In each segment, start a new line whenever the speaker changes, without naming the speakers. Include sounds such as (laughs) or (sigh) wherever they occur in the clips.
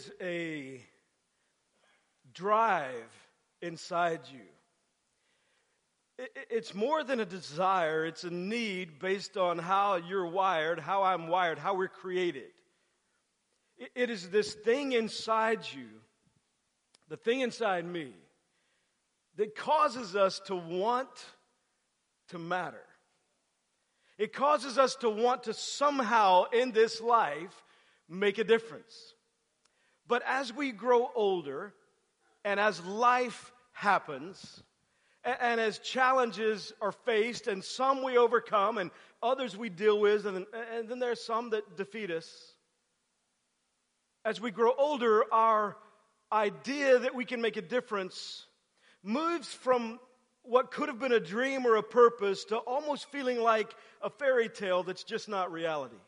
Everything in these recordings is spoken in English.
is a drive inside you. It's more than a desire, it's a need based on how you're wired, how I'm wired, how we're created. It is this thing inside you, the thing inside me, that causes us to want to matter. It causes us to want to somehow in this life make a difference. But as we grow older and as life happens, and as challenges are faced, and some we overcome, and others we deal with, and, and then are some that defeat us. As we grow older, our idea that we can make a difference moves from what could have been a dream or a purpose to almost feeling like a fairy tale that's just not reality.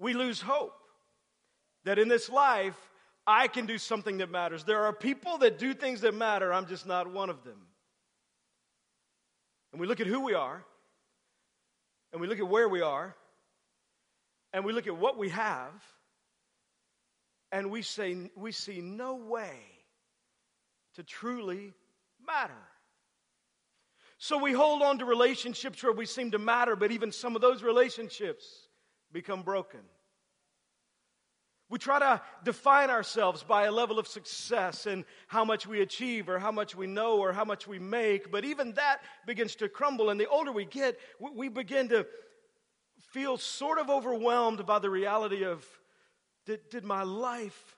We lose hope that in this life, I can do something that matters. There are people that do things that matter, I'm just not one of them. And we look at who we are, and we look at where we are, and we look at what we have, and we say, we see no way to truly matter. So we hold on to relationships where we seem to matter, but even some of those relationships become broken. We try to define ourselves by a level of success and how much we achieve or how much we know or how much we make, but even that begins to crumble. And the older we get, we begin to feel sort of overwhelmed by the reality of did, did my life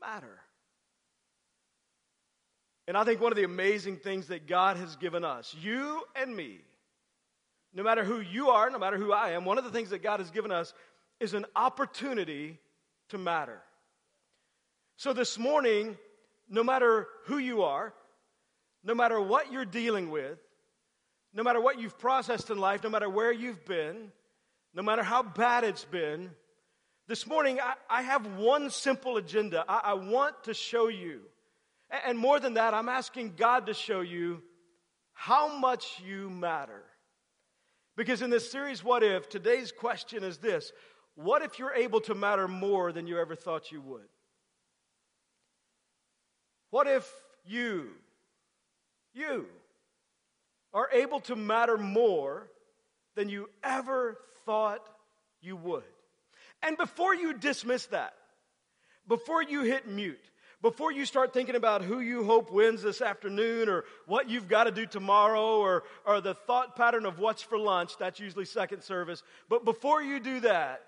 matter? And I think one of the amazing things that God has given us, you and me, no matter who you are, no matter who I am, one of the things that God has given us is an opportunity to matter. So this morning, no matter who you are, no matter what you're dealing with, no matter what you've processed in life, no matter where you've been, no matter how bad it's been, this morning I, I have one simple agenda. I, I want to show you and more than that, I'm asking God to show you how much you matter. Because in this series, What If, today's question is this What if you're able to matter more than you ever thought you would? What if you, you, are able to matter more than you ever thought you would? And before you dismiss that, before you hit mute, before you start thinking about who you hope wins this afternoon or what you've got to do tomorrow or, or the thought pattern of what's for lunch, that's usually second service. But before you do that,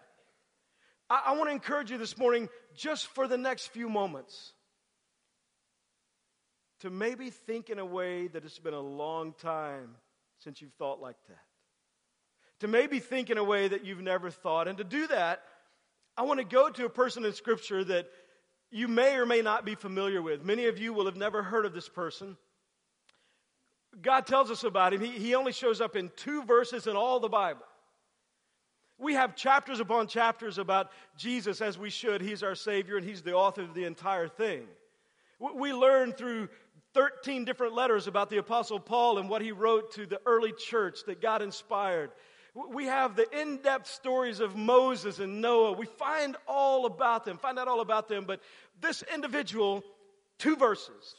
I, I want to encourage you this morning, just for the next few moments, to maybe think in a way that it's been a long time since you've thought like that. To maybe think in a way that you've never thought. And to do that, I want to go to a person in Scripture that you may or may not be familiar with. Many of you will have never heard of this person. God tells us about him. He, he only shows up in two verses in all the Bible. We have chapters upon chapters about Jesus as we should. He's our Savior and He's the author of the entire thing. We learn through 13 different letters about the Apostle Paul and what he wrote to the early church that God inspired. We have the in depth stories of Moses and Noah. We find all about them, find out all about them. But this individual, two verses.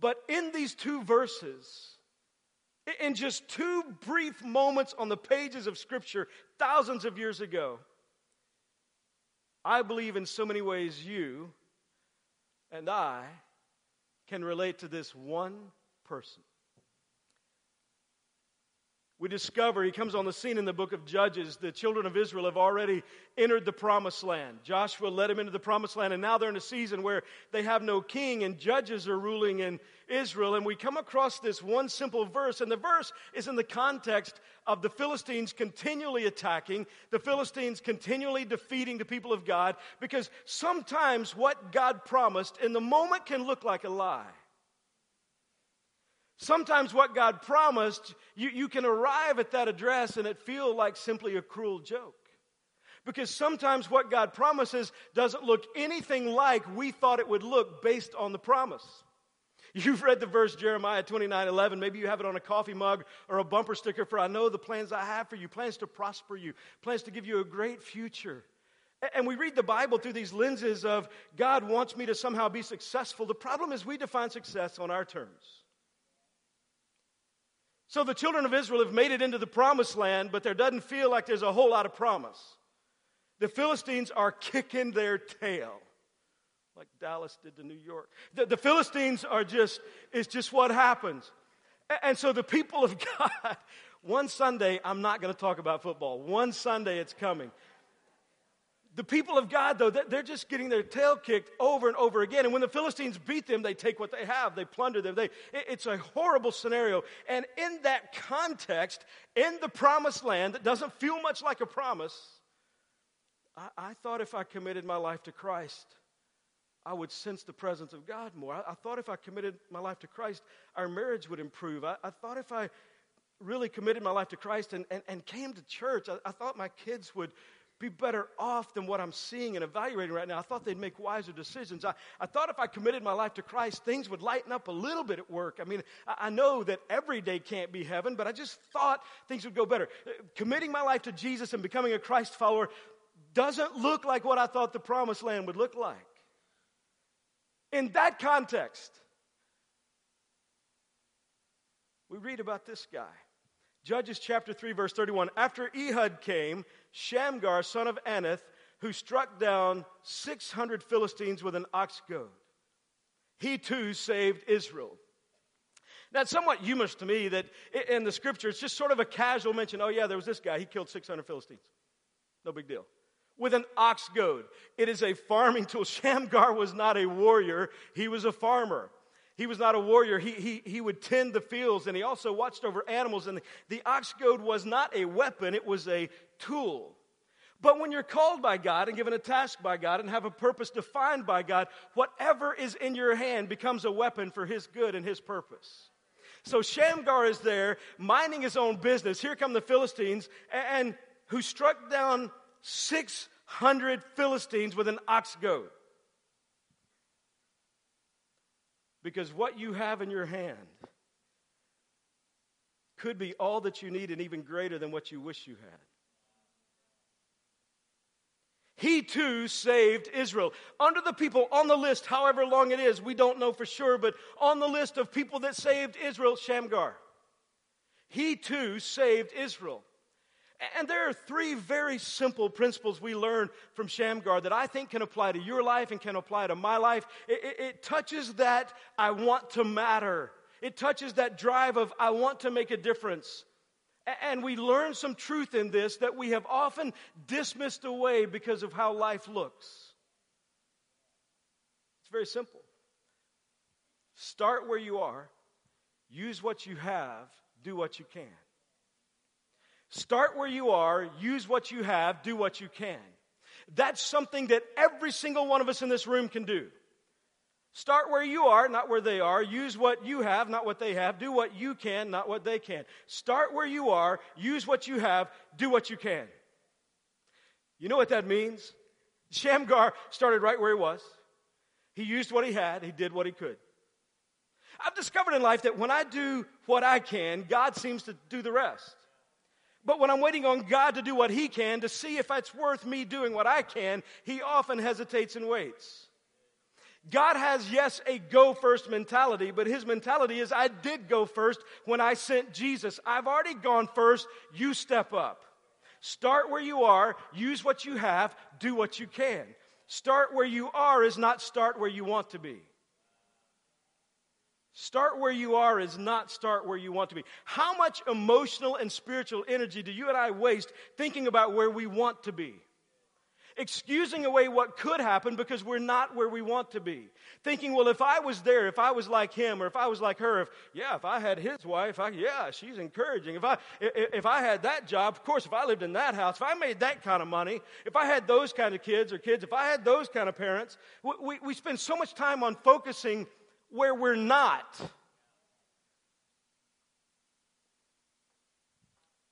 But in these two verses, in just two brief moments on the pages of Scripture, thousands of years ago, I believe in so many ways you and I can relate to this one person we discover he comes on the scene in the book of Judges. The children of Israel have already entered the promised land. Joshua led them into the promised land, and now they're in a season where they have no king, and judges are ruling in Israel. And we come across this one simple verse, and the verse is in the context of the Philistines continually attacking, the Philistines continually defeating the people of God, because sometimes what God promised in the moment can look like a lie. Sometimes what God promised, you, you can arrive at that address and it feel like simply a cruel joke. Because sometimes what God promises doesn't look anything like we thought it would look based on the promise. (laughs) You've read the verse Jeremiah 29 11. Maybe you have it on a coffee mug or a bumper sticker for I know the plans I have for you, plans to prosper you, plans to give you a great future And we read the Bible through these lenses of God wants me to somehow be successful. The problem is we define success on our terms. So the children of Israel have made it into the promised land, but there doesn't feel like there's a whole lot of promise. The Philistines are kicking their tail, like Dallas did to New York. The, the Philistines are just, it's just what happens. And so the people of (laughs) God, one Sunday, I'm not going to talk about football. One Sunday, it's coming. The people of God, though, they're just getting their tail kicked over and over again. And when the Philistines beat them, they take what they have, they plunder them. They, it's a horrible scenario. And in that context, in the promised land that doesn't feel much like a promise, I, I thought if I committed my life to Christ, I would sense the presence of God more. I, I thought if I committed my life to Christ, our marriage would improve. I, I thought if I really committed my life to Christ and, and, and came to church, I, I thought my kids would be better off than what I'm seeing and evaluating right now. I thought they'd make wiser decisions. I, I thought if I committed my life to Christ, things would lighten up a little bit at work. I mean, I, I know that every day can't be heaven, but I just thought things would go better. Uh, committing my life to Jesus and becoming a Christ follower doesn't look like what I thought the promised land would look like. In that context, we read about this guy. Judges chapter 3, verse 31. After Ehud came, Shamgar, son of Anath, who struck down 600 Philistines with an ox goad. He too saved Israel. That's somewhat humorous to me that in the scripture it's just sort of a casual mention. Oh, yeah, there was this guy. He killed 600 Philistines. No big deal. With an ox goad. It is a farming tool. (laughs) Shamgar was not a warrior, he was a farmer. He was not a warrior. He, he, he would tend the fields and he also watched over animals. And the, the ox goad was not a weapon, it was a tool. But when you're called by God and given a task by God and have a purpose defined by God, whatever is in your hand becomes a weapon for His good and His purpose. So Shamgar is there, minding his own business. Here come the Philistines, and, and who struck down 600 Philistines with an ox goad. Because what you have in your hand could be all that you need and even greater than what you wish you had. He too saved Israel. Under the people on the list, however long it is, we don't know for sure, but on the list of people that saved Israel, Shamgar. He too saved Israel. And there are three very simple principles we learn from Shamgar that I think can apply to your life and can apply to my life. It, it, it, touches that I want to matter, it touches that drive of I want to make a difference. And we learn some truth in this that we have often dismissed away because of how life looks. It's very simple. Start where you are, use what you have, do what you can. Start where you are, use what you have, do what you can. That's something that every single one of us in this room can do. Start where you are, not where they are. Use what you have, not what they have. Do what you can, not what they can. Start where you are, use what you have, do what you can. You know what that means? (laughs) Shamgar started right where he was. He used what he had, he did what he could. I've discovered in life that when I do what I can, God seems to do the rest. But when I'm waiting on God to do what He can to see if it's worth me doing what I can, He often hesitates and waits. God has, yes, a go first mentality, but His mentality is I did go first when I sent Jesus. I've already gone first, you step up. Start where you are, use what you have, do what you can. Start where you are is not start where you want to be. Start where you are is not start where you want to be. How much emotional and spiritual energy do you and I waste thinking about where we want to be? Excusing away what could happen because we're not where we want to be. Thinking, well, if I was there, if I was like him, or if I was like her, if, yeah, if I had his wife, I, yeah, she's encouraging. If I, if I had that job, of course, if I lived in that house, if I made that kind of money, if I had those kind of kids or kids, if I had those kind of parents, we, we, we spend so much time on focusing where we're not.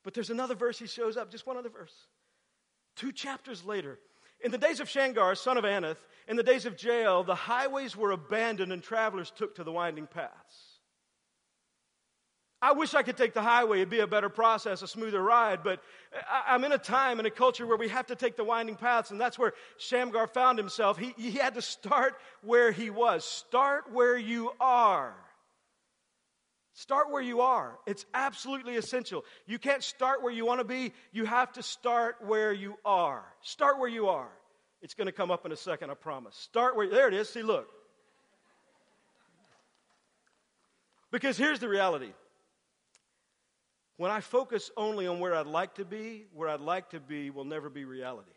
But there's another verse he shows up, just one other verse. Two chapters later. In the days of Shamgar, son of Anath, in the days of Jael, the highways were abandoned and travelers took to the winding paths. I wish I could take the highway. It'd be a better process, a smoother ride. But I, am in a time and a culture where we have to take the winding paths, and that's where Shamgar found himself. He, he had to start where he was. Start where you are. Start where you are. It's absolutely essential. You can't start where you want to be. You have to start where you are. Start where you are. It's going to come up in a second, I promise. Start where, there it is. See, look. Because here's the reality when I focus only on where I'd like to be, where I'd like to be will never be reality.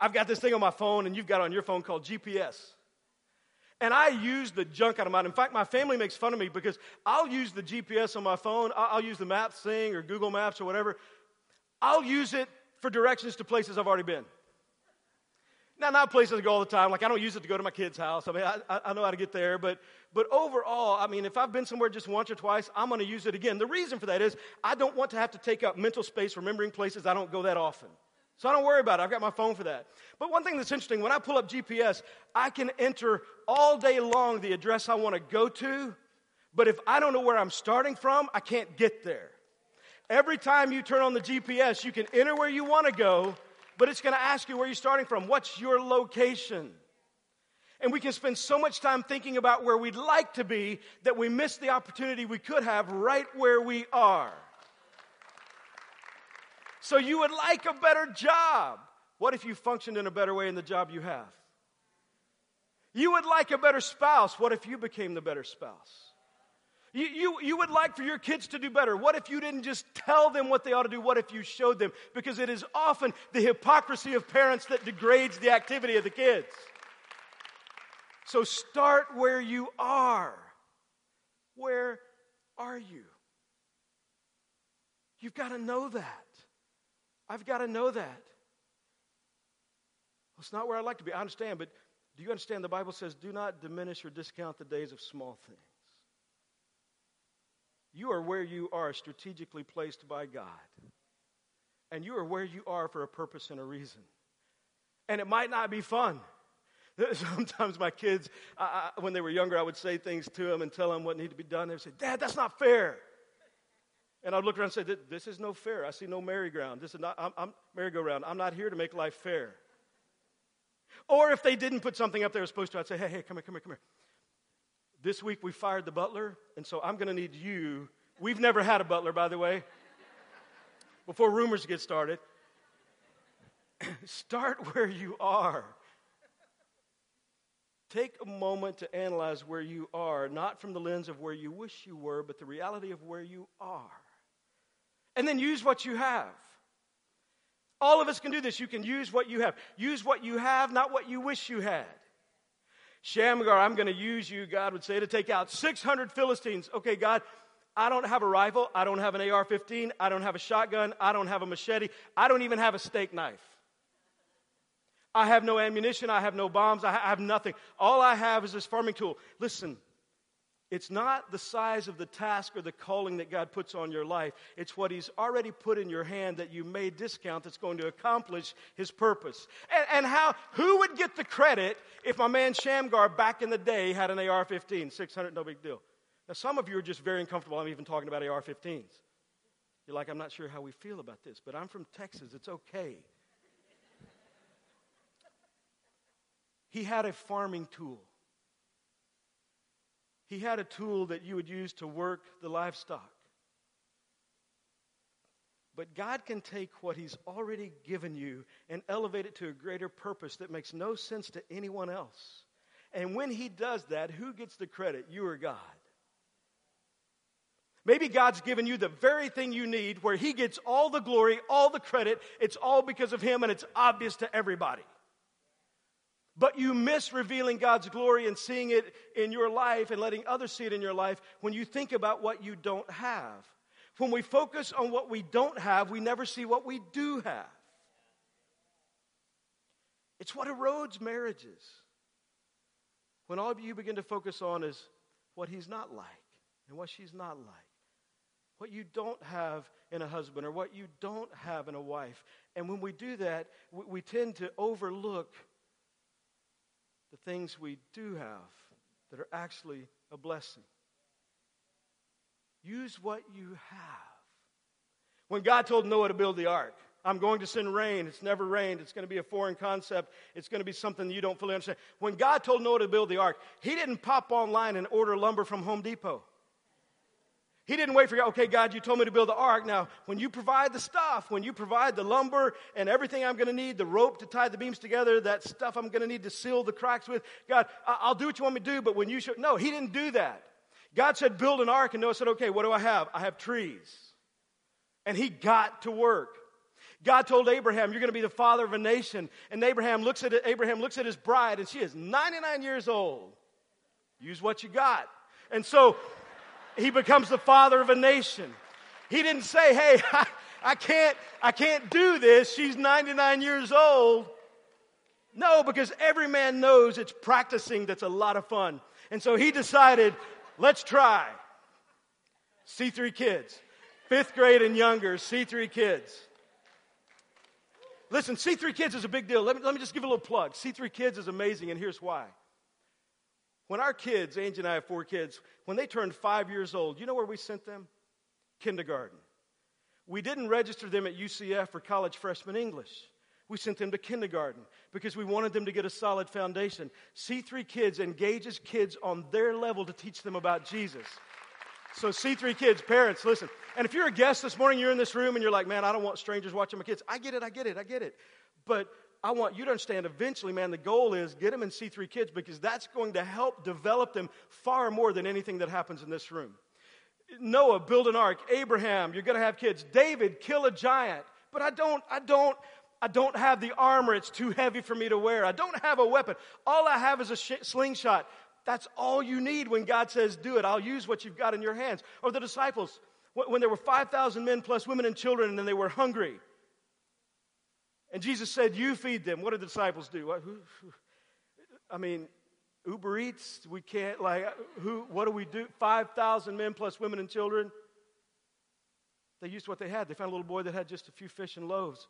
I've got this thing on my phone, and you've got on your phone called GPS. And I use the junk out of mine. In fact, my family makes fun of me because I'll use the GPS on my phone. I'll use the Maps thing or Google Maps or whatever. I'll use it for directions to places I've already been. Now, not places I go all the time. Like, I don't use it to go to my kid's house. I mean, I, I know how to get there. But, but overall, I mean, if I've been somewhere just once or twice, I'm going to use it again. The reason for that is I don't want to have to take up mental space remembering places I don't go that often. So I don't worry about it. I've got my phone for that. But one thing that's interesting, when I pull up GPS, I can enter all day long the address I want to go to. But if I don't know where I'm starting from, I can't get there. Every time you turn on the GPS, you can enter where you want to go, but it's going to ask you where you're starting from. What's your location? And we can spend so much time thinking about where we'd like to be that we miss the opportunity we could have right where we are. So you would like a better job. What if you functioned in a better way in the job you have? You would like a better spouse. What if you became the better spouse? You, you, you would like for your kids to do better. What if you didn't just tell them what they ought to do? What if you showed them? Because it is often the hypocrisy of parents that degrades the activity of the kids. So start where you are. Where are you? You've got to know that. I've got to know that. It's not where I'd like to be. I understand, but do you understand the Bible says, do not diminish or discount the days of small things? You are where you are strategically placed by God. And you are where you are for a purpose and a reason. And it might not be fun. (laughs) Sometimes my kids, I, I, when they were younger, I would say things to them and tell them what needed to be done. They would say, Dad, that's not fair. And I'd look around and say, This is no fair. I see no merry-go-round. This is not, I'm, I'm merry-go-round. I'm not here to make life fair. Or if they didn't put something up they were supposed to, I'd say, Hey, hey, come here, come here, come here. This week we fired the butler, and so I'm going to need you. We've never had a butler, by the way, before rumors get started. (clears throat) Start where you are. Take a moment to analyze where you are, not from the lens of where you wish you were, but the reality of where you are. And then use what you have. All of us can do this. You can use what you have. Use what you have, not what you wish you had. Shamgar, I'm going to use you, God would say, to take out 600 Philistines. Okay, God, I don't have a rifle. I don't have an AR 15. I don't have a shotgun. I don't have a machete. I don't even have a steak knife. I have no ammunition. I have no bombs. I have nothing. All I have is this farming tool. Listen, it's not the size of the task or the calling that God puts on your life. It's what He's already put in your hand that you may discount that's going to accomplish His purpose. And, and how, who would get the credit if my man Shamgar back in the day had an AR 15? 600, no big deal. Now, some of you are just very uncomfortable. I'm even talking about AR 15s. You're like, I'm not sure how we feel about this, but I'm from Texas. It's okay. he had a farming tool. He had a tool that you would use to work the livestock. But God can take what He's already given you and elevate it to a greater purpose that makes no sense to anyone else. And when He does that, who gets the credit? You or God? Maybe God's given you the very thing you need where He gets all the glory, all the credit. It's all because of Him and it's obvious to everybody. But you miss revealing God's glory and seeing it in your life and letting others see it in your life when you think about what you don't have. When we focus on what we don't have, we never see what we do have. It's what erodes marriages. When all of you begin to focus on is what he's not like and what she's not like. What you don't have in a husband or what you don't have in a wife. And when we do that, we, we tend to overlook the things we do have that are actually a blessing. Use what you have. When God told Noah to build the ark, I'm going to send rain. It's never rained. It's going to be a foreign concept. It's going to be something you don't fully understand. When God told Noah to build the ark, he didn't pop online and order lumber from Home Depot. He didn't wait for, God, okay, God, you told me to build the ark. Now, when you provide the stuff, when you provide the lumber and everything I'm going to need, the rope to tie the beams together, that stuff I'm going to need to seal the cracks with, God, I'll do what you want me to do, but when you should, no, he didn't do that. God said, build an ark, and Noah said, okay, what do I have? I have trees. And he got to work. God told Abraham, You're going to be the father of a nation. And Abraham looks at Abraham looks at his bride, and she is 99 years old. Use what you got. And so he becomes the father of a nation. He didn't say, Hey, I, (laughs) I can't, I can't do this. She's 99 years old. No, because every man knows it's practicing that's a lot of fun. And so he decided, let's try. C3 kids, fifth grade and younger, C3 kids. Listen, C3 Kids is a big deal. Let me, let me just give a little plug. C3 Kids is amazing, and here's why. When our kids, Angie and I have four kids, when they turned five years old, you know where we sent them? Kindergarten. We didn't register them at UCF for college freshman English. We sent them to kindergarten because we wanted them to get a solid foundation. C3 Kids engages kids on their level to teach them about Jesus. So, C3 Kids, parents, listen. And if you're a guest this morning, you're in this room and you're like, man, I don't want strangers watching my kids. I get it, I get it, I get it. But I want you to understand eventually, man, the goal is get them in C3 Kids because that's going to help develop them far more than anything that happens in this room. Noah, build an ark. Abraham, you're going to have kids. David, kill a giant. But I don't, I don't, I don't have the armor. It's too heavy for me to wear. I don't have a weapon. All I have is a sh- slingshot. That's all you need when God says, do it. I'll use what you've got in your hands. Or the disciples, when there were 5,000 men plus women and children and they were hungry. And Jesus said, You feed them. What did the disciples do? I mean, Uber Eats, we can't, like, who, what do we do? 5,000 men plus women and children. They used what they had. They found a little boy that had just a few fish and loaves,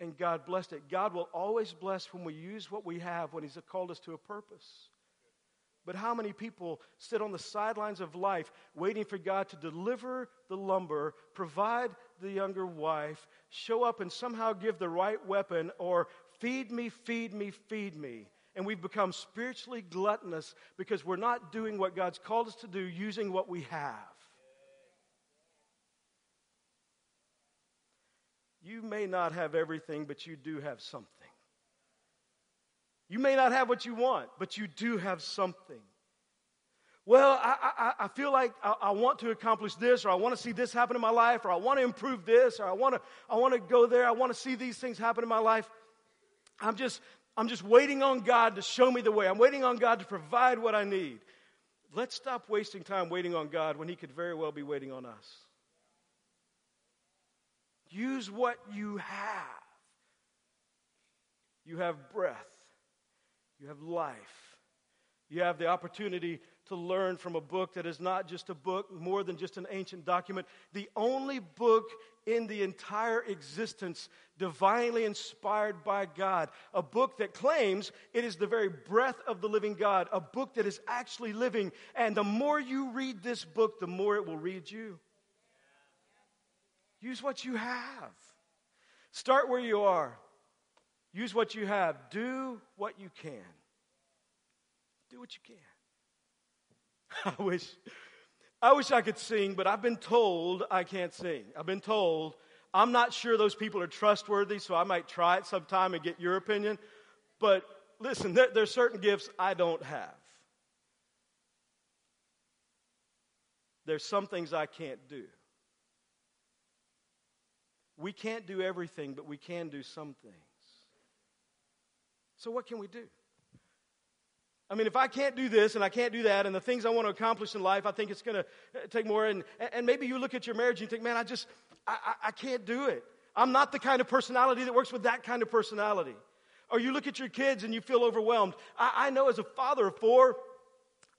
and God blessed it. God will always bless when we use what we have when He's called us to a purpose. But how many people sit on the sidelines of life waiting for God to deliver the lumber, provide the younger wife, show up and somehow give the right weapon, or feed me, feed me, feed me? And we've become spiritually gluttonous because we're not doing what God's called us to do using what we have. You may not have everything, but you do have something. You may not have what you want, but you do have something. Well, I, I, I feel like I, I, want to accomplish this, or I want to see this happen in my life, or I want to improve this, or I want to, I want to go there, I want to see these things happen in my life. I'm just, I'm just waiting on God to show me the way. I'm waiting on God to provide what I need. Let's stop wasting time waiting on God when He could very well be waiting on us. Use what you have. You have breath. You have life. You have the opportunity to learn from a book that is not just a book, more than just an ancient document. The only book in the entire existence divinely inspired by God. A book that claims it is the very breath of the living God. A book that is actually living. And the more you read this book, the more it will read you. Use what you have. Start where you are. Use what you have. Do what you can. Do what you can. (laughs) I wish, I wish I could sing, but I've been told I can't sing. I've been told I'm not sure those people are trustworthy, so I might try it sometime and get your opinion. But listen, there, there's certain gifts I don't have. There's some things I can't do. We can't do everything, but we can do some things. So, what can we do? I mean, if I can't do this and I can't do that, and the things I want to accomplish in life, I think it's going to uh, take more. And, and maybe you look at your marriage and you think, man, I just, I, I, I can't do it. I'm not the kind of personality that works with that kind of personality. Or you look at your kids and you feel overwhelmed. I, I know as a father of four,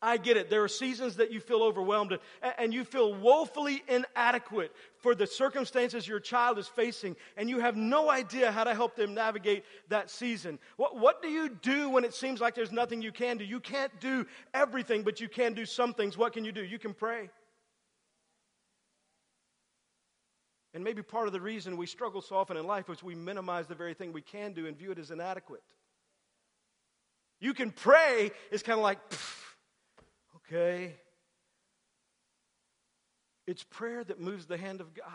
I get it. There are seasons that you feel overwhelmed and you feel woefully inadequate for the circumstances your child is facing, and you have no idea how to help them navigate that season. What, what do you do when it seems like there's nothing you can do? You can't do everything, but you can do some things. What can you do? You can pray. And maybe part of the reason we struggle so often in life is we minimize the very thing we can do and view it as inadequate. You can pray, it's kind of like, okay. It's prayer that moves the hand of God.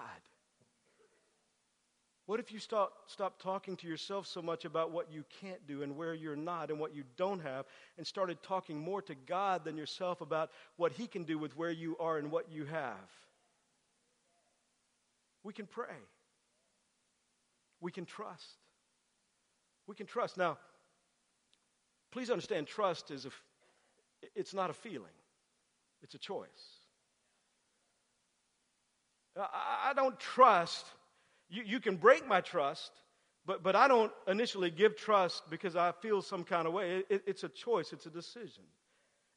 What if you stop, stop talking to yourself so much about what you can't do and where you're not and what you don't have and started talking more to God than yourself about what He can do with where you are and what you have? We can pray. We can trust. We can trust. Now, please understand trust is a, it's not a feeling, it's a choice. I, I don't trust you, you can break my trust, but, but I don't initially give trust because I feel some kind of way. It, it's a choice, it's a decision.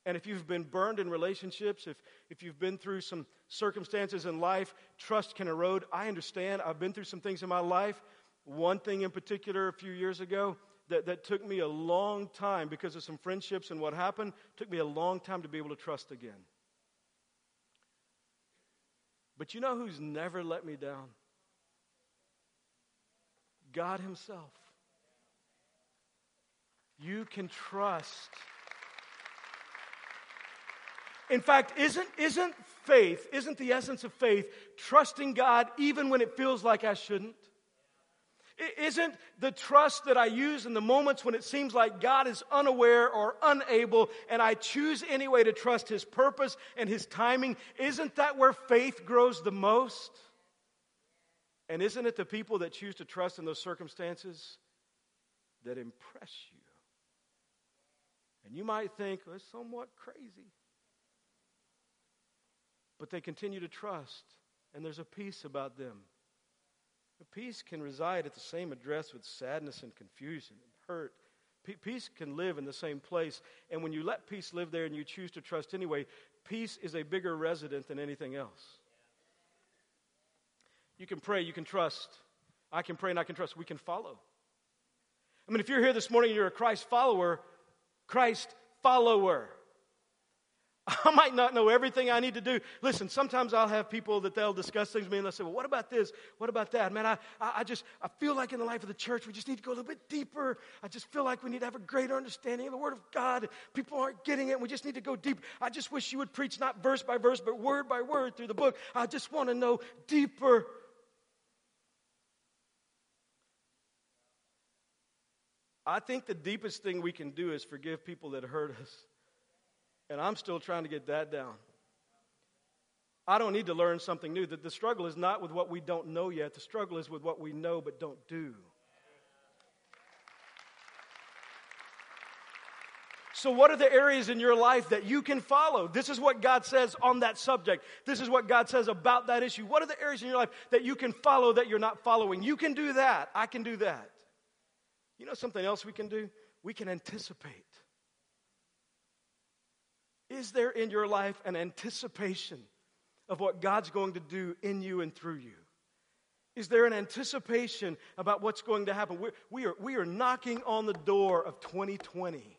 And if you've been burned in relationships, if, if you've been through some circumstances in life, trust can erode. I understand. I've been through some things in my life. One thing in particular a few years ago that, that took me a long time because of some friendships and what happened, took me a long time to be able to trust again. But you know who's never let me down? God Himself. You can trust. In fact, isn't, isn't faith, isn't the essence of faith trusting God even when it feels like I shouldn't? Isn't the trust that I use in the moments when it seems like God is unaware or unable and I choose anyway to trust His purpose and His timing, isn't that where faith grows the most? And isn't it the people that choose to trust in those circumstances that impress you? And you might think, well, it's somewhat crazy. But they continue to trust, and there's a peace about them. Peace can reside at the same address with sadness and confusion and hurt. Peace can live in the same place. And when you let peace live there and you choose to trust anyway, peace is a bigger resident than anything else. You can pray, you can trust. I can pray and I can trust. We can follow. I mean, if you're here this morning and you're a Christ follower, Christ follower. (laughs) I might not know everything I need to do. Listen, sometimes I'll have people that they'll discuss things with me and they'll say, Well, what about this? What about that? Man, I, I just I feel like in the life of the church we just need to go a little bit deeper. I just feel like we need to have a greater understanding of the Word of God. People aren't getting it. We just need to go deep. I just wish you would preach not verse by verse, but word by word through the book. I just want to know deeper. I think the deepest thing we can do is forgive people that hurt us. And I'm still trying to get that down. I don't need to learn something new. That the struggle is not with what we don't know yet, the struggle is with what we know but don't do. So, what are the areas in your life that you can follow? This is what God says on that subject. This is what God says about that issue. What are the areas in your life that you can follow that you're not following? You can do that. I can do that. You know something else we can do? We can anticipate. Is there in your life an anticipation of what God's going to do in you and through you? Is there an anticipation about what's going to happen? We're, we are, we are knocking on the door of 2020.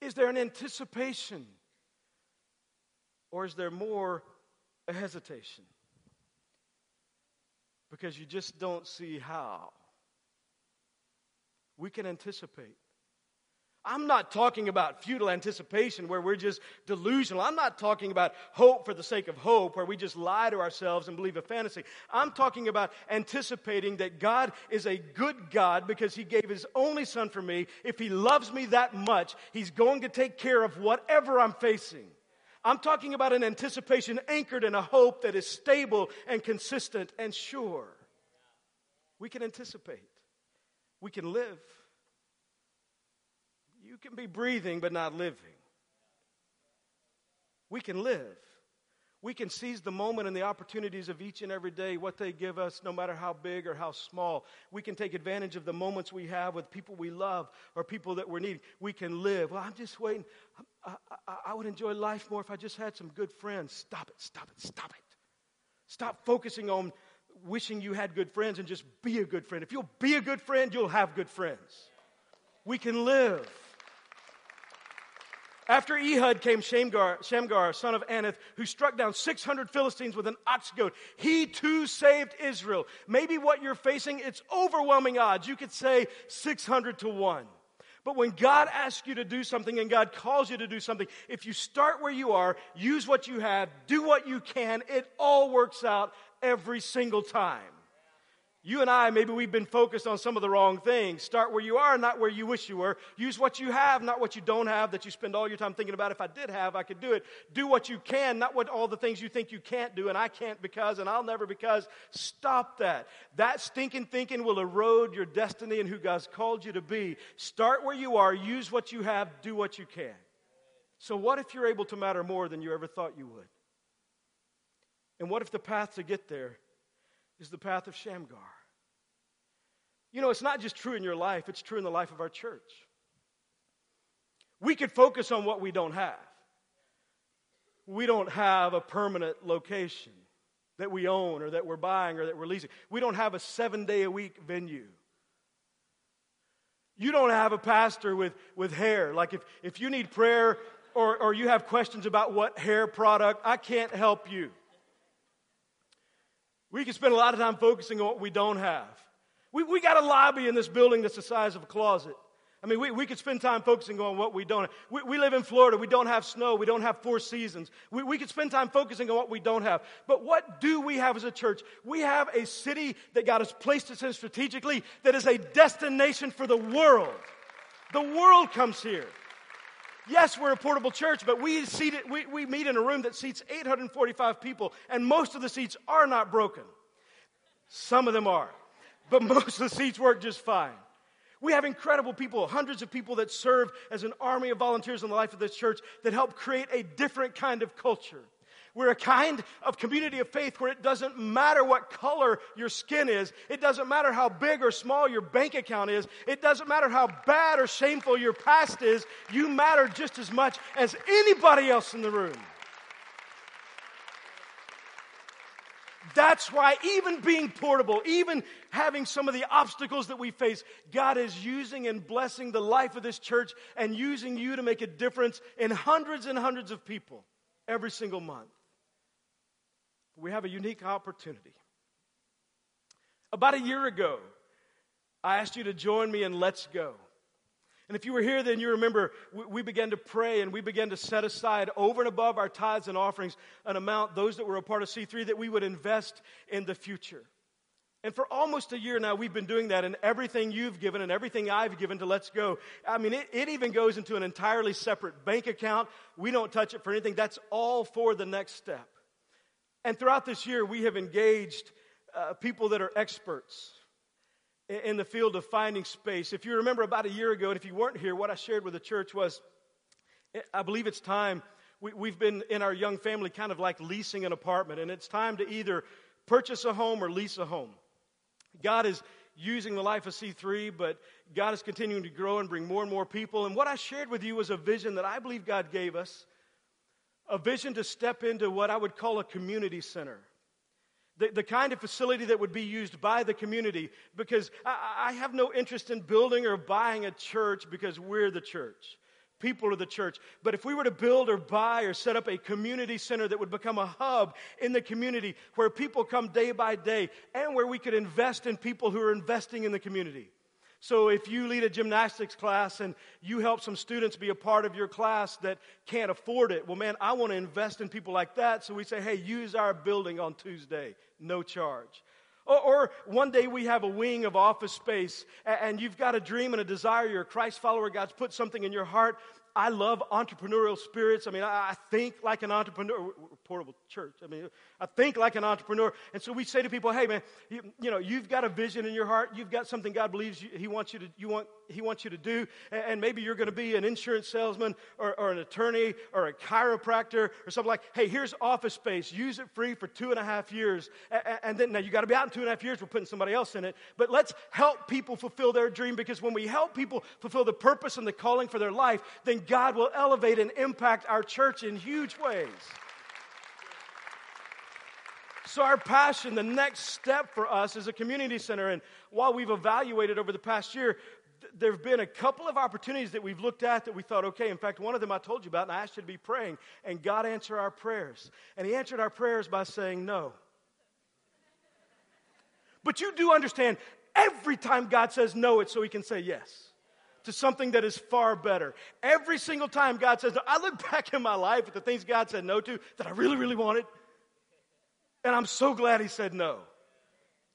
Is there an anticipation? Or is there more a hesitation? Because you just don't see how we can anticipate. I'm not talking about futile anticipation where we're just delusional. I'm not talking about hope for the sake of hope where we just lie to ourselves and believe a fantasy. I'm talking about anticipating that God is a good God because He gave His only Son for me. If He loves me that much, He's going to take care of whatever I'm facing. I'm talking about an anticipation anchored in a hope that is stable and consistent and sure. We can anticipate. We can live. You can be breathing but not living. We can live. We can seize the moment and the opportunities of each and every day, what they give us, no matter how big or how small. We can take advantage of the moments we have with people we love or people that we're needing. We can live. Well, I'm just waiting. I, I, I would enjoy life more if I just had some good friends. Stop it, stop it, stop it. Stop focusing on wishing you had good friends and just be a good friend. If you'll be a good friend, you'll have good friends. We can live. After Ehud came Shamgar, Shamgar, son of Anath, who struck down 600 Philistines with an ox goad. He too saved Israel. Maybe what you're facing, it's overwhelming odds. You could say 600 to 1. But when God asks you to do something and God calls you to do something, if you start where you are, use what you have, do what you can, it all works out every single time. You and I, maybe we've been focused on some of the wrong things. Start where you are, not where you wish you were. Use what you have, not what you don't have, that you spend all your time thinking about. If I did have, I could do it. Do what you can, not what all the things you think you can't do, and I can't because, and I'll never because. Stop that. That stinking thinking will erode your destiny and who God's called you to be. Start where you are, use what you have, do what you can. So, what if you're able to matter more than you ever thought you would? And what if the path to get there is the path of Shamgar. You know, it's not just true in your life, it's true in the life of our church. We could focus on what we don't have. We don't have a permanent location that we own or that we're buying or that we're leasing. We don't have a seven day a week venue. You don't have a pastor with, with hair. Like if, if you need prayer or, or you have questions about what hair product, I can't help you. We can spend a lot of time focusing on what we don't have. We, we got a lobby in this building that's the size of a closet. I mean, we, we could spend time focusing on what we don't have. We, we live in Florida. We don't have snow. We don't have four seasons. We, we could spend time focusing on what we don't have. But what do we have as a church? We have a city that God has placed us in strategically that is a destination for the world. The world comes here. Yes, we're a portable church, but we, seated, we, we meet in a room that seats 845 people, and most of the seats are not broken. Some of them are, but (laughs) most of the seats work just fine. We have incredible people, hundreds of people that serve as an army of volunteers in the life of this church that help create a different kind of culture. We're a kind of community of faith where it doesn't matter what color your skin is. It doesn't matter how big or small your bank account is. It doesn't matter how bad or shameful your past is. You matter just as much as anybody else in the room. That's why, even being portable, even having some of the obstacles that we face, God is using and blessing the life of this church and using you to make a difference in hundreds and hundreds of people every single month we have a unique opportunity. About a year ago, I asked you to join me in Let's Go. And if you were here, then you remember we began to pray and we began to set aside over and above our tithes and offerings an amount, those that were a part of C3, that we would invest in the future. And for almost a year now, we've been doing that, and everything you've given and everything I've given to Let's Go. I mean, it, it, even goes into an entirely separate bank account. We don't touch it for anything. That's all for the next step. And throughout this year, we have engaged uh, people that are experts in, in the field of finding space. If you remember about a year ago, and if you weren't here, what I shared with the church was I believe it's time. We, have been in our young family kind of like leasing an apartment, and it's time to either purchase a home or lease a home. God is using the life of C3, but God is continuing to grow and bring more and more people. And what I shared with you was a vision that I believe God gave us a vision to step into what I would call a community center. The, the kind of facility that would be used by the community because I, I have no interest in building or buying a church because we're the church. People are the church. But if we were to build or buy or set up a community center that would become a hub in the community where people come day by day and where we could invest in people who are investing in the community so if you lead a gymnastics class and you help some students be a part of your class that can't afford it, well, man, I want to invest in people like that. So we say, hey, use our building on Tuesday, no charge. Or, one day we have a wing of office space and you've got a dream and a desire. You're a Christ follower. God's put something in your heart I love entrepreneurial spirits. I mean, I, think like an entrepreneur. portable church. I mean, I think like an entrepreneur. And so we say to people, hey, man, you, you know, you've got a vision in your heart. You've got something God believes you, He wants you to, you want, He wants you to do. And, and maybe you're going to be an insurance salesman or, or an attorney or a chiropractor or something like, hey, here's office space. Use it free for two and a half years. And, and then, now you got to be out in two and a half years. We're putting somebody else in it. But let's help people fulfill their dream because when we help people fulfill the purpose and the calling for their life, then God will elevate and impact our church in huge ways. So, our passion, the next step for us is a community center. And while we've evaluated over the past year, there have been a couple of opportunities that we've looked at that we thought, okay, in fact, one of them I told you about, and I asked you to be praying, and God answered our prayers. And He answered our prayers by saying no. But you do understand, every time God says no, it's so He can say yes to something that is far better. Every single time God says no, I look (laughs) back in my life at the things God said no to that I really, really wanted, and I'm so glad He said no.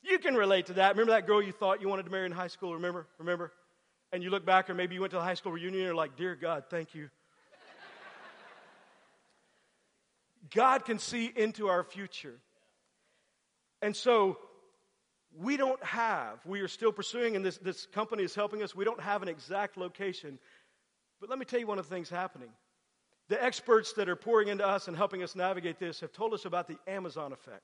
You can relate to that. Remember that girl you thought you wanted to marry in high school? Remember? Remember? and you look back, or maybe you went to the high school reunion and you're like, Dear God, thank you. God can see into our future. And so we don't have, we are still pursuing, and this, this company is helping us, we don't have an exact location. But let me tell you one of the things happening. The experts that are pouring into us and helping us navigate this have told us about the Amazon effect.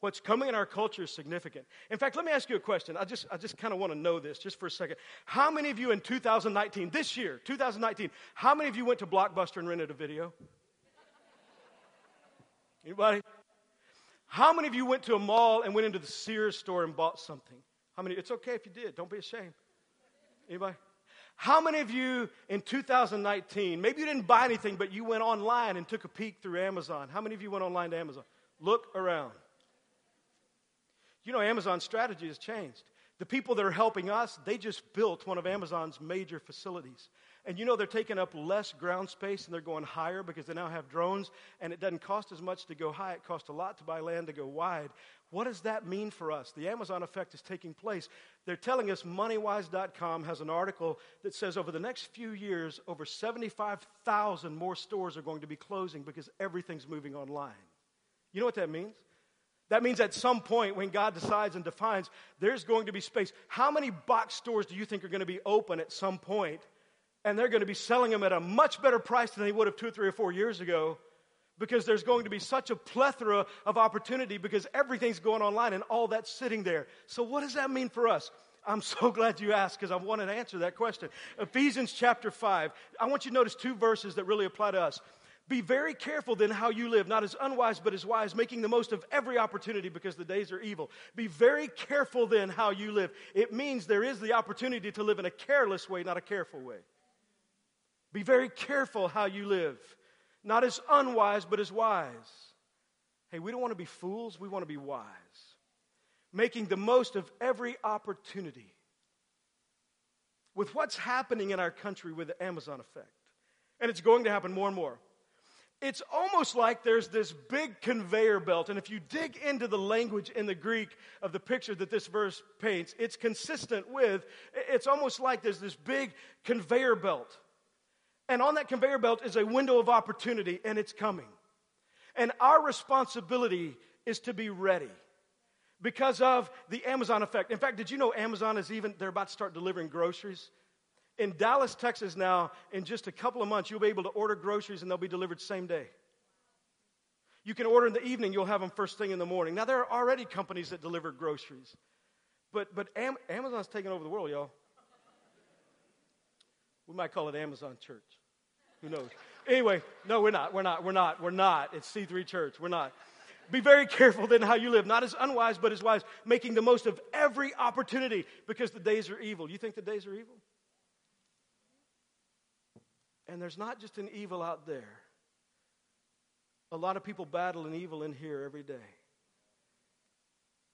What's coming in our culture is significant. In fact, let me ask you a question. I just, I just kind of want to know this just for a second. How many of you in 2019, this year, 2019, how many of you went to Blockbuster and rented a video? Anybody? How many of you went to a mall and went into the Sears store and bought something? How many? It's okay if you did. Don't be ashamed. Anybody? How many of you in 2019, maybe you didn't buy anything, but you went online and took a peek through Amazon? How many of you went online to Amazon? Look around. You know, Amazon's strategy has changed. The people that are helping us, they just built one of Amazon's major facilities. And you know, they're taking up less ground space and they're going higher because they now have drones, and it doesn't cost as much to go high. It costs a lot to buy land to go wide. What does that mean for us? The Amazon effect is taking place. They're telling us MoneyWise.com has an article that says over the next few years, over 75,000 more stores are going to be closing because everything's moving online. You know what that means? That means at some point when God decides and defines, there's going to be space. How many box stores do you think are going to be open at some point? And they're going to be selling them at a much better price than they would have two three or four years ago because there's going to be such a plethora of opportunity because everything's going online and all that's sitting there. So, what does that mean for us? I'm so (laughs) glad you asked because I wanted to answer that question. Ephesians chapter 5. I want you to notice two verses that really apply to us. Be very careful then how you live, not as unwise, but as wise, making the most of every opportunity because the days are evil. Be very careful then how you live. It means there is the opportunity to live in a careless way, not a careful way. Be very careful how you live, not as unwise, but as wise. Hey, we don't want to be fools, we want to be wise. Making the most of every opportunity. With what's happening in our country with the Amazon effect, and it's going to happen more and more it's almost like there's this big conveyor belt. And if you dig into the language in the Greek of the picture that this verse paints, it's consistent with, it's almost like there's this big conveyor belt. And on that conveyor belt is a window of opportunity, and it's coming. And our responsibility is to be ready because of the Amazon effect. In fact, did you know Amazon is even, they're about to start delivering groceries? In Dallas, Texas, now, in just a couple of months, you'll be able to order groceries and they'll be delivered same day. You can order in the evening, you'll have them first thing in the morning. Now, there are already companies that deliver groceries, but, but Am- Amazon's taking over the world, y'all. We might call it Amazon Church. Who knows? Anyway, no, we're not. We're not. We're not. We're not. It's C3 Church. We're not. Be very careful then how you live, not as unwise, but as wise, making the most of every opportunity because the days are evil. You think the days are evil? And there's not just an evil out there. A lot of people battle an evil in here every day.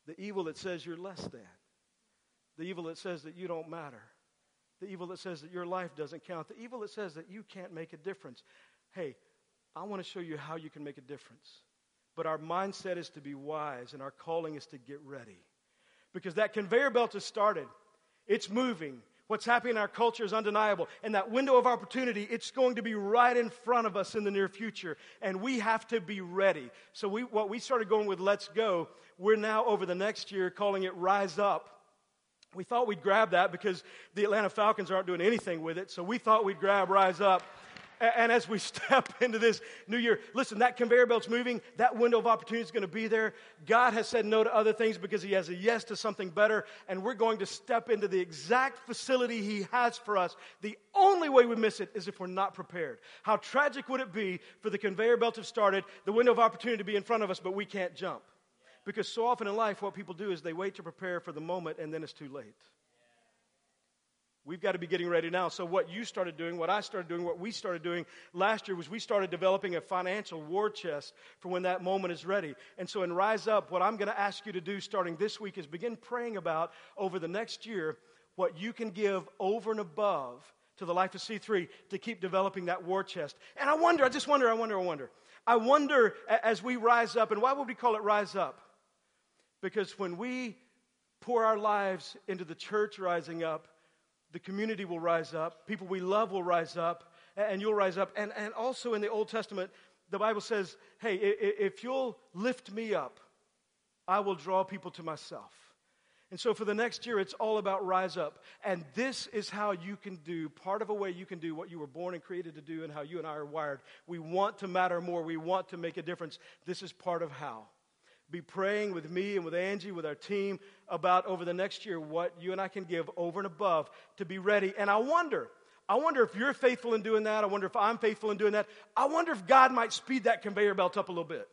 The evil that says you're less than. The evil that says that you don't matter. The evil that says that your life doesn't count. The evil that says that you can't make a difference. Hey, I want to show you how you can make a difference. But our mindset is to be wise, and our calling is to get ready. Because that conveyor belt has started, it's moving. What's happening in our culture is undeniable. And that window of opportunity, it's going to be right in front of us in the near future. And we have to be ready. So, we, what we started going with Let's Go, we're now over the next year calling it Rise Up. We thought we'd grab that because the Atlanta Falcons aren't doing anything with it. So, we thought we'd grab Rise Up. And as we (laughs) step into this new year, listen, that conveyor belt's moving. That window of opportunity is going to be there. God has said no to other things because He has a yes to something better. And we're going to step into the exact facility He has for us. The only way we miss it is if we're not prepared. How tragic would it be for the conveyor belt to have started, the window of opportunity to be in front of us, but we can't jump? Because so often in life, what people do is they wait to prepare for the moment and then it's too late. We've got to be getting ready now. So, what you started doing, what I started doing, what we started doing last year was we started developing a financial war chest for when that moment is ready. And so, in Rise Up, what I'm going to ask you to do starting this week is begin praying about over the next year what you can give over and above to the life of C3 to keep developing that war chest. And I wonder, I just wonder, I wonder, I wonder. I wonder as we rise up, and why would we call it Rise Up? Because when we pour our lives into the church rising up, the community will rise up, people we love will rise up, and you'll rise up. And, and also in the Old Testament, the Bible says, hey, if you'll lift me up, I will draw people to myself. And so for the next year, it's all about rise up. And this is how you can do, part of a way you can do what you were born and created to do and how you and I are wired. We want to matter more. We want to make a difference. This is part of how be praying with me and with Angie, with our team, about over the next year what you and I can give over and above to be ready. And I wonder, I wonder if you're faithful in doing that. I wonder if I'm faithful in doing that. I wonder if God might speed that conveyor belt up a little bit.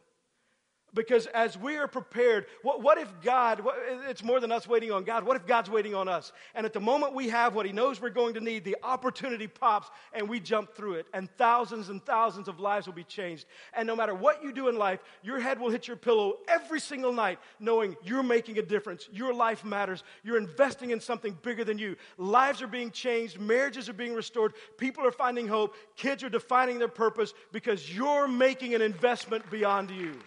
Because as we are prepared, what, what if God, what, it's more than us waiting on God, what if God's waiting on us? And at the moment we have what He knows we're going to need, the opportunity pops and we jump through it, and thousands and thousands of lives will be changed. And no matter what you do in life, your head will hit your pillow every single night knowing you're making a difference. Your life matters. You're investing in something bigger than you. Lives are being changed, marriages are being restored, people are finding hope, kids are defining their purpose because you're making an investment beyond you.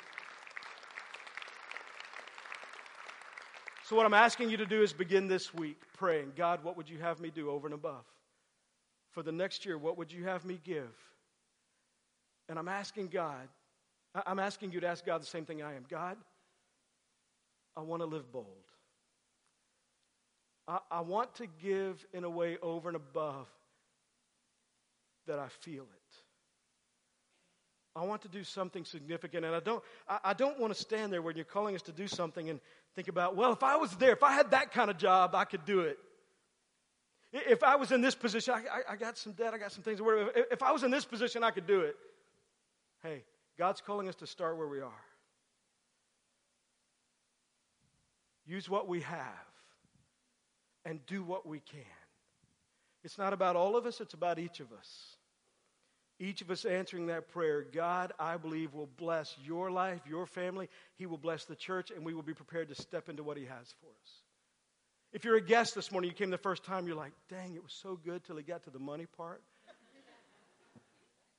So, what I'm asking you to do is begin this week praying God, what would you have me do over and above? For the next year, what would you have me give? And I'm asking God, I'm asking you to ask God the same thing I am God, I want to live bold. I, I want to give in a way over and above that I feel it. I want to do something significant, and I don't, I, I don't want to stand there when you're calling us to do something and think about, well, if I was there, if I had that kind of job, I could do it. If I was in this position, I, I, I got some debt, I got some things. If, if I was in this position, I could do it. Hey, God's calling us to start where we are. Use what we have and do what we can. It's not about all of us, it's about each of us. Each of us answering that prayer, God, I believe, will bless your life, your family. He will bless the church, and we will be prepared to step into what He has for us. If you're a guest this morning, you came the first time, you're like, dang, it was so good till he got to the money part.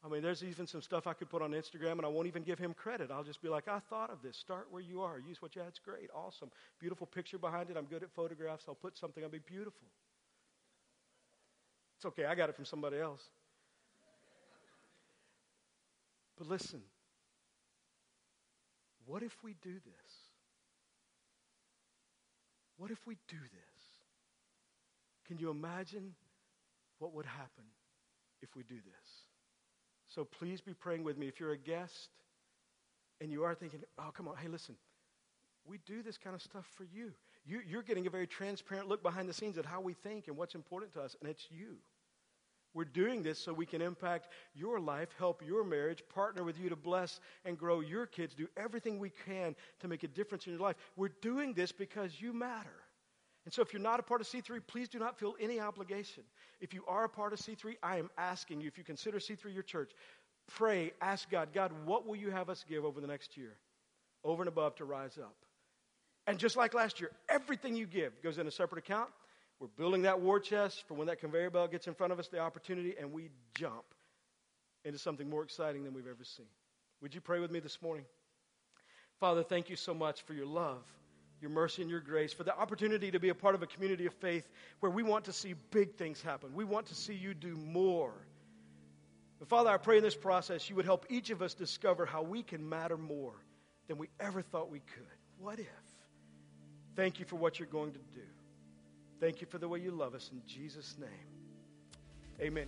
I mean, there's even some stuff I could put on Instagram, and I won't even give him credit. I'll just be like, I thought of this. Start where you are. Use what you had. It's great. Awesome. Beautiful picture behind it. I'm good at photographs. I'll put something. I'll be beautiful. It's okay. I got it from somebody else. But listen, what if we do this? What if we do this? Can you imagine what would happen if we do this? So please be praying with me. If you're a guest and you are thinking, oh, come on, hey, listen, we do this kind of stuff for you. you. You're getting a very transparent look behind the scenes at how we think and what's important to us, and it's you. We're doing this so we can impact your life, help your marriage, partner with you to bless and grow your kids, do everything we can to make a difference in your life. We're doing this because you matter. And so if you're not a part of C3, please do not feel any obligation. If you are a part of C3, I am asking you, if you consider C3 your church, pray, ask God, God, what will you have us give over the next year? Over and above to rise up. And just like last year, everything you give goes in a separate account we're building that war chest for when that conveyor belt gets in front of us, the opportunity, and we jump into something more exciting than we've ever seen. Would you pray with me this morning? Father, thank you so much for your love, your mercy, and your grace, for the opportunity to be a part of a community of faith where we want to see big things happen. We want to see you do more. But Father, I pray in this process you would help each of us discover how we can matter more than we ever thought we could. What if? Thank you for what you're going to do. Thank you for the way you love us. In Jesus' name, amen.